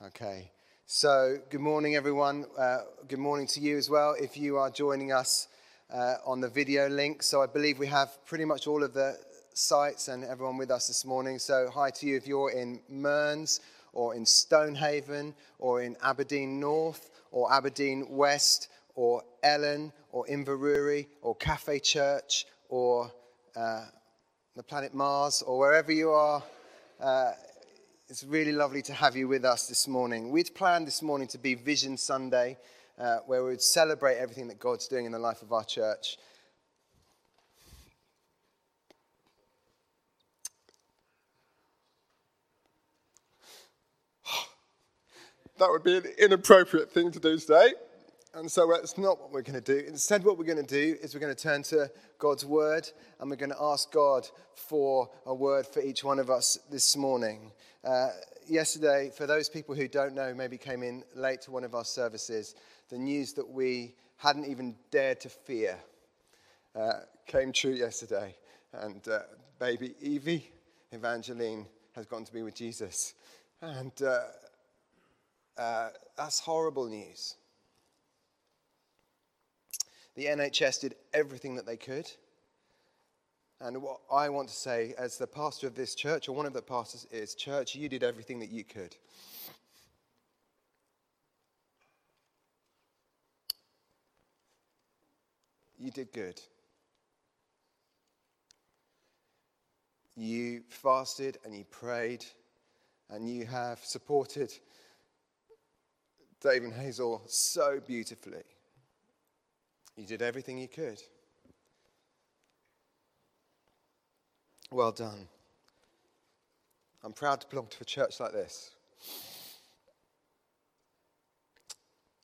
Okay. So, good morning, everyone. Uh, good morning to you as well if you are joining us uh, on the video link. So, I believe we have pretty much all of the sites and everyone with us this morning. So, hi to you if you're in Mearns or in Stonehaven or in Aberdeen North or Aberdeen West or Ellon or Inverurie or Cafe Church or uh, the planet Mars or wherever you are. It's really lovely to have you with us this morning. We'd planned this morning to be Vision Sunday, uh, where we would celebrate everything that God's doing in the life of our church. That would be an inappropriate thing to do today. And so that's not what we're going to do. Instead, what we're going to do is we're going to turn to God's word and we're going to ask God for a word for each one of us this morning. Uh, yesterday, for those people who don't know, maybe came in late to one of our services, the news that we hadn't even dared to fear uh, came true yesterday. And uh, baby Evie, Evangeline, has gone to be with Jesus. And uh, uh, that's horrible news. The NHS did everything that they could. And what I want to say, as the pastor of this church, or one of the pastors, is church, you did everything that you could. You did good. You fasted and you prayed and you have supported Dave and Hazel so beautifully. You did everything you could. Well done. I'm proud to belong to a church like this.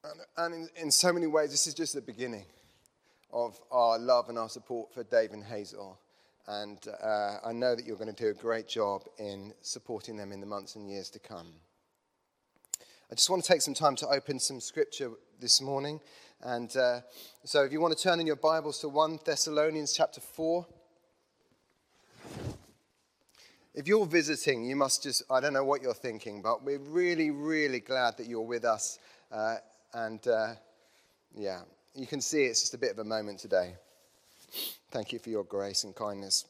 And, and in, in, so many ways, this is just the beginning of our love and our support for Dave and Hazel. And uh, I know that you're going to do a great job in supporting them in the months and years to come. I just want to take some time to open some scripture this morning. And uh, so if you want to turn in your Bibles to 1 Thessalonians chapter 4. If you're visiting, you must just, I don't know what you're thinking, but we're really, really glad that you're with us. Uh, and uh, yeah, you can see it's just a bit of a moment today. Thank you for your grace and kindness.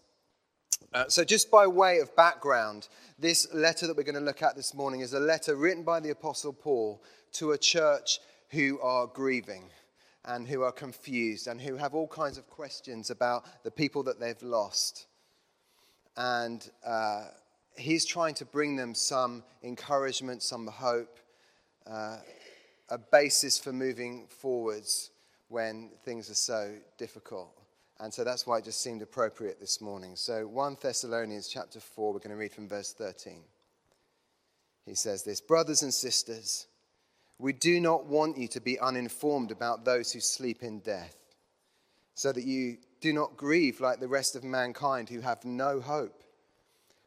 Uh, so, just by way of background, this letter that we're going to look at this morning is a letter written by the Apostle Paul to a church who are grieving and who are confused and who have all kinds of questions about the people that they've lost. And uh, he's trying to bring them some encouragement, some hope, uh, a basis for moving forwards when things are so difficult. And so that's why it just seemed appropriate this morning. So 1 Thessalonians chapter 4, we're going to read from verse 13. He says this Brothers and sisters, we do not want you to be uninformed about those who sleep in death, so that you do not grieve like the rest of mankind who have no hope.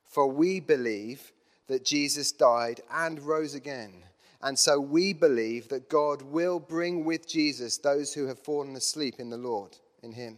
For we believe that Jesus died and rose again. And so we believe that God will bring with Jesus those who have fallen asleep in the Lord, in Him.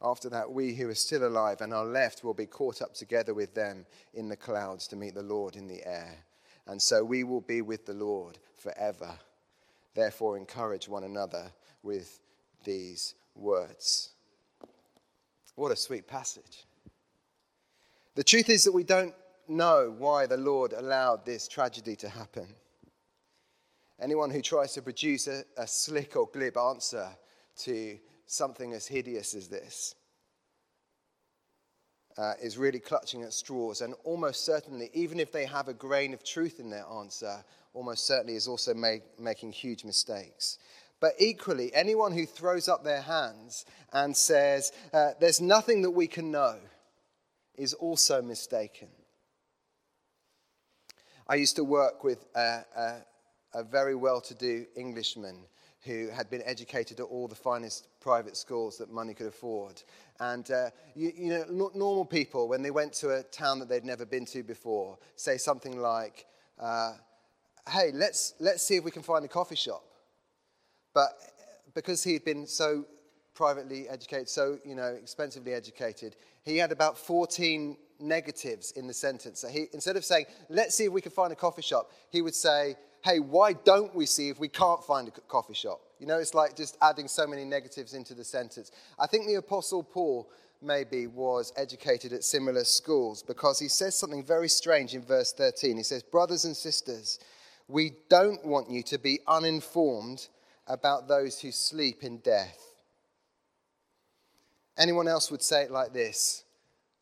After that, we who are still alive and are left will be caught up together with them in the clouds to meet the Lord in the air. And so we will be with the Lord forever. Therefore, encourage one another with these words. What a sweet passage. The truth is that we don't know why the Lord allowed this tragedy to happen. Anyone who tries to produce a, a slick or glib answer to something as hideous as this uh, is really clutching at straws, and almost certainly, even if they have a grain of truth in their answer, almost certainly is also make, making huge mistakes. But equally, anyone who throws up their hands and says, uh, There's nothing that we can know, is also mistaken. I used to work with a, a, a very well to do Englishman who had been educated at all the finest private schools that money could afford. And, uh, you, you know, normal people, when they went to a town that they'd never been to before, say something like, uh, hey, let's, let's see if we can find a coffee shop. But because he'd been so privately educated, so, you know, expensively educated, he had about 14 negatives in the sentence. So he, instead of saying, let's see if we can find a coffee shop, he would say, hey, why don't we see if we can't find a coffee shop? You know, it's like just adding so many negatives into the sentence. I think the Apostle Paul maybe was educated at similar schools because he says something very strange in verse 13. He says, Brothers and sisters, we don't want you to be uninformed about those who sleep in death. Anyone else would say it like this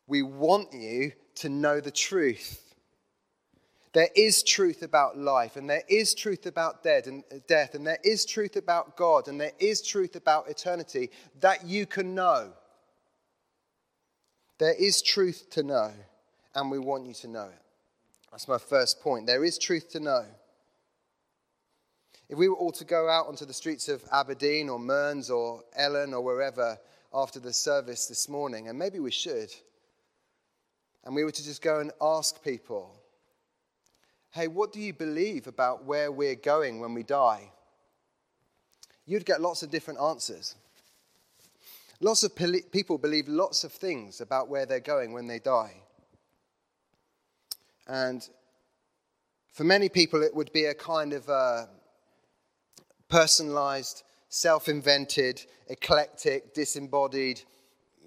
We want you to know the truth. There is truth about life, and there is truth about dead and uh, death, and there is truth about God, and there is truth about eternity that you can know. There is truth to know, and we want you to know it. That's my first point. There is truth to know. If we were all to go out onto the streets of Aberdeen or Mearns or Ellon or wherever after the service this morning, and maybe we should, and we were to just go and ask people, hey, what do you believe about where we're going when we die? You'd get lots of different answers. Lots of people believe lots of things about where they're going when they die. And for many people, it would be a kind of uh, personalized, self invented, eclectic, disembodied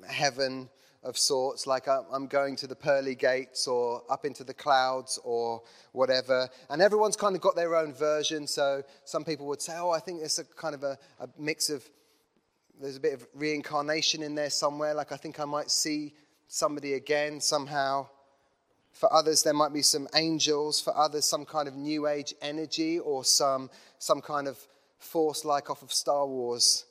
heaven of sorts, like I'm going to the pearly gates or up into the clouds or whatever. And everyone's kind of got their own version. So some people would say, oh, I think it's a kind of a, a mix of, there's a bit of reincarnation in there somewhere. Like I think I might see somebody again somehow. For others, there might be some angels. For others, some kind of new age energy or some, some kind of force like off of Star Wars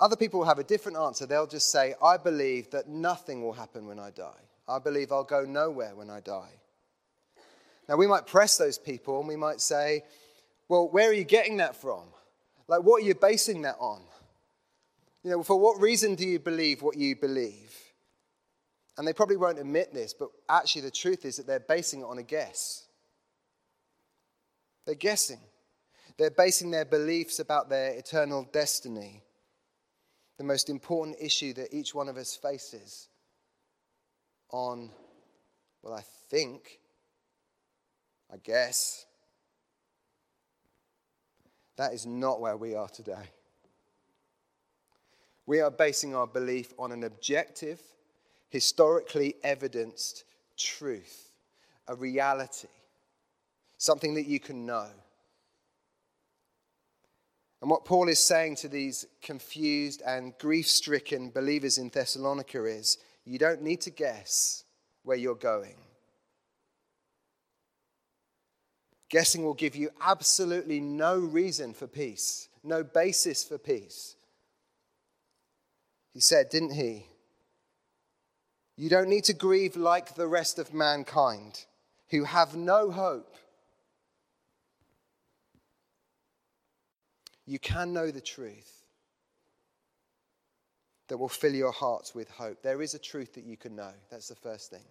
other people will have a different answer. They'll just say, I believe that nothing will happen when I die. I believe I'll go nowhere when I die. Now, we might press those people and we might say, Well, where are you getting that from? Like, what are you basing that on? You know, for what reason do you believe what you believe? And they probably won't admit this, but actually, the truth is that they're basing it on a guess. They're guessing. They're basing their beliefs about their eternal destiny the most important issue that each one of us faces on, well, I think, I guess, that is not where we are today. We are basing our belief on an objective, historically evidenced truth, a reality, something that you can know. And what Paul is saying to these confused and grief stricken believers in Thessalonica is you don't need to guess where you're going. Guessing will give you absolutely no reason for peace, no basis for peace. He said, didn't he? You don't need to grieve like the rest of mankind who have no hope you can know the truth that will fill your hearts with hope. There is a truth that you can know. That's the first thing.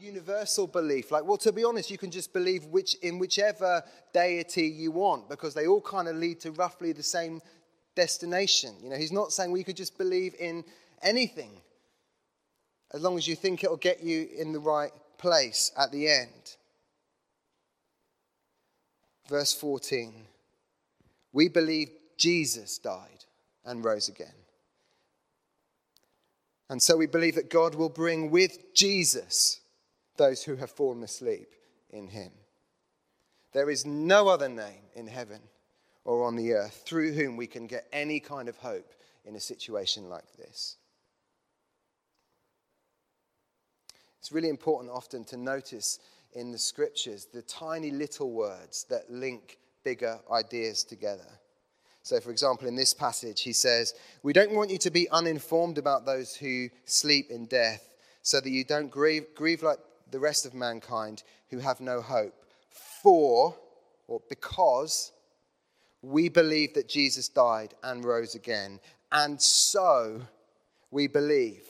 Universal belief. Like, well, to be honest, you can just believe which, in whichever deity you want because they all kind of lead to roughly the same destination. You know, he's not saying, well, you could just believe in anything as long as you think it'll get you in the right place at the end. Verse 14 We believe Jesus died and rose again. And so we believe that God will bring with Jesus those who have fallen asleep in him. There is no other name in heaven or on the earth through whom we can get any kind of hope in a situation like this. It's really important often to notice in the scriptures the tiny little words that link bigger ideas together. So, for example, in this passage, he says, We don't want you to be uninformed about those who sleep in death, so that you don't grieve, grieve like the rest of mankind who have no hope. For, or because, we believe that Jesus died and rose again. And so we believe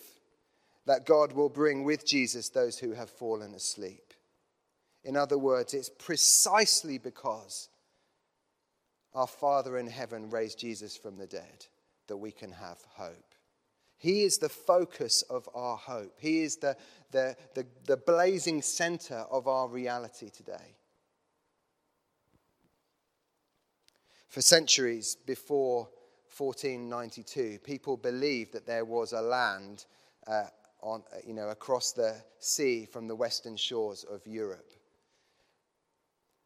that God will bring with Jesus those who have fallen asleep. In other words, it's precisely because our Father in heaven raised Jesus from the dead that we can have hope. He is the focus of our hope. He is the, the, the, the blazing center of our reality today. For centuries before 1492, people believed that there was a land uh, on, uh, you know, across the sea from the western shores of Europe.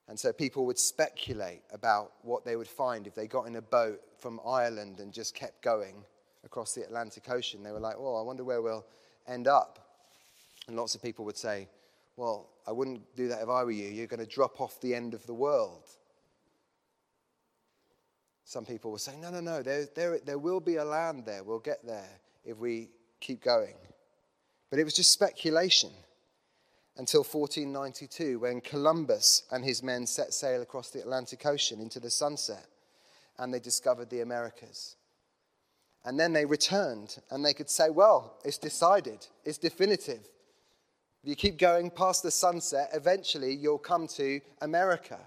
And so people would speculate about what they would find if they got in a boat from Ireland and just kept going across the Atlantic Ocean. They were like, well, I wonder where we'll end up. And lots of people would say, well, I wouldn't do that if I were you. You're going to drop off the end of the world. Some people will say, no, no, no, there, there, there will be a land there. We'll get there if we keep going. But it was just speculation until 1492 when Columbus and his men set sail across the Atlantic Ocean into the sunset and they discovered the Americas. And then they returned and they could say, well, it's decided, it's definitive. If you keep going past the sunset, eventually you'll come to America.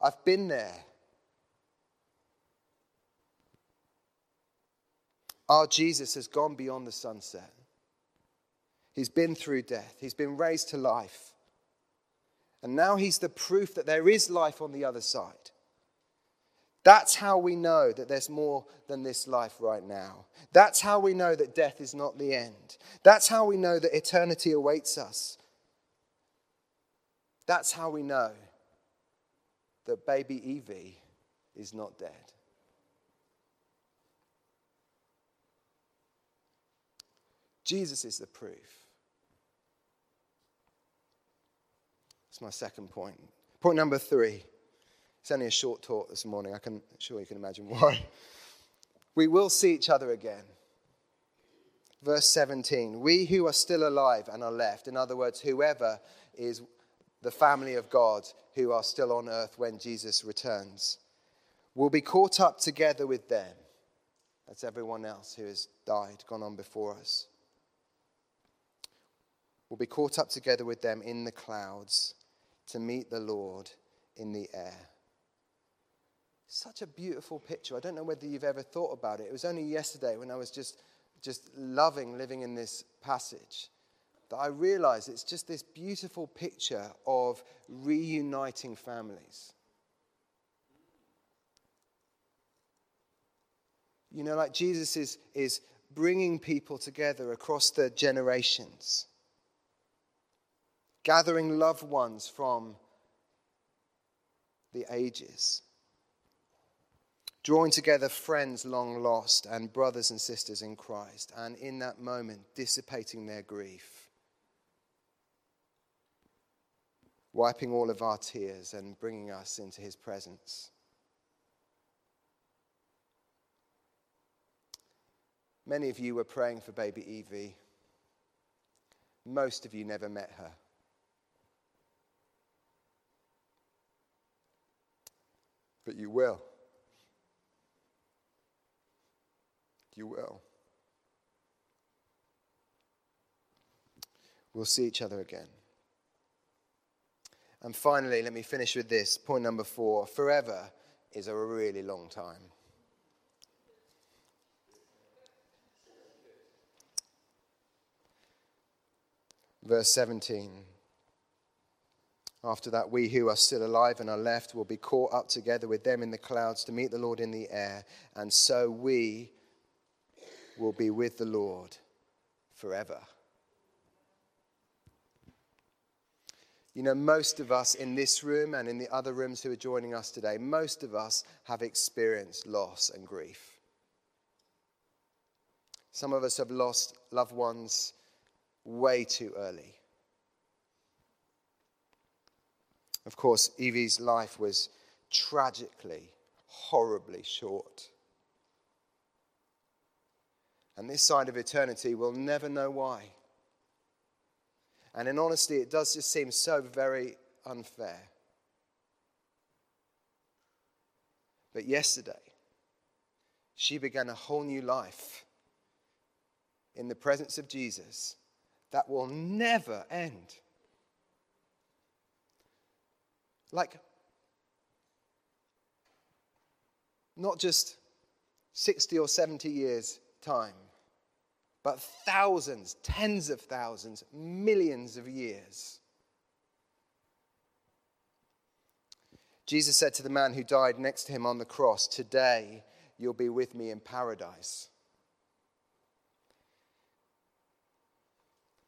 I've been there. Our Jesus has gone beyond the sunset. He's been through death, he's been raised to life. And now he's the proof that there is life on the other side. That's how we know that there's more than this life right now. That's how we know that death is not the end. That's how we know that eternity awaits us. That's how we know that baby Evie is not dead. Jesus is the proof. That's my second point. Point number three. It's only a short talk this morning. I can sure you can imagine why. We will see each other again. Verse 17. We who are still alive and are left, in other words, whoever is the family of God who are still on earth when Jesus returns, will be caught up together with them. That's everyone else who has died, gone on before us. Will be caught up together with them in the clouds to meet the Lord in the air. Such a beautiful picture. I don't know whether you've ever thought about it. It was only yesterday when I was just, just loving living in this passage that I realized it's just this beautiful picture of reuniting families. You know, like Jesus is, is bringing people together across the generations gathering loved ones from the ages, drawing together friends long lost and brothers and sisters in Christ, and in that moment, dissipating their grief, wiping all of our tears and bringing us into his presence. Many of you were praying for baby Evie. Most of you never met her. but you will. You will. We'll see each other again. And finally, let me finish with this. Point number four forever is a really long time. Verse 17. After that, we who are still alive and are left will be caught up together with them in the clouds to meet the Lord in the air, and so we will be with the Lord forever. You know, most of us in this room and in the other rooms who are joining us today, most of us have experienced loss and grief. Some of us have lost loved ones way too early. Of course, Evie's life was tragically, horribly short. And this side of eternity we'll never know why. And in honesty, it does just seem so very unfair. But yesterday, she began a whole new life in the presence of Jesus that will never end. Like, not just 60 or 70 years' time, but thousands, tens of thousands, millions of years. Jesus said to the man who died next to him on the cross, Today you'll be with me in paradise.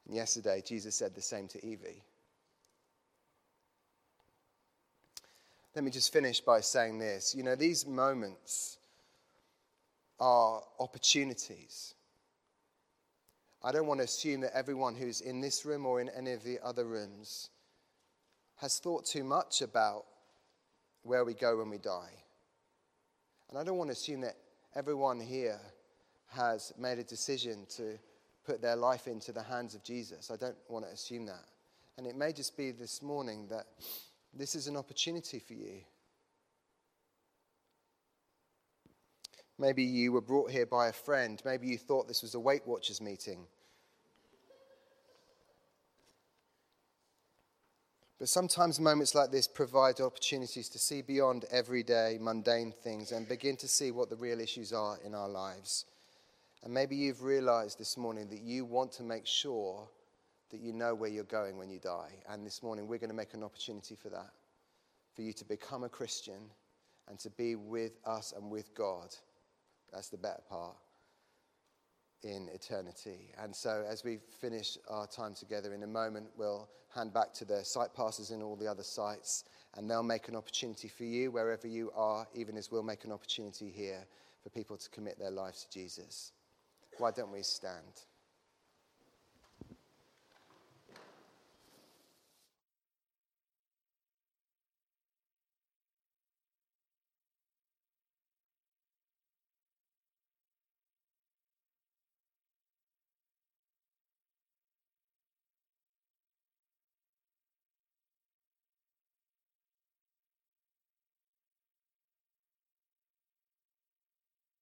And yesterday, Jesus said the same to Evie. Let me just finish by saying this. You know, these moments are opportunities I don't want to assume that everyone who's in this room or in any of the other rooms has thought too much about where we go when we die. And I don't want to assume that everyone here has made a decision to put their life into the hands of Jesus. I don't want to assume that. And it may just be this morning that this is an opportunity for you. Maybe you were brought here by a friend. Maybe you thought this was a Weight Watchers meeting. But sometimes moments like this provide opportunities to see beyond everyday, mundane things and begin to see what the real issues are in our lives. And maybe you've realized this morning that you want to make sure that you know where you're going when you die. And this morning, we're going to make an opportunity for that for you to become a Christian and to be with us and with God. That's the better part in eternity. And so, as we finish our time together in a moment, we'll hand back to the site pastors in all the other sites, and they'll make an opportunity for you wherever you are, even as we'll make an opportunity here for people to commit their lives to Jesus. Why don't we stand?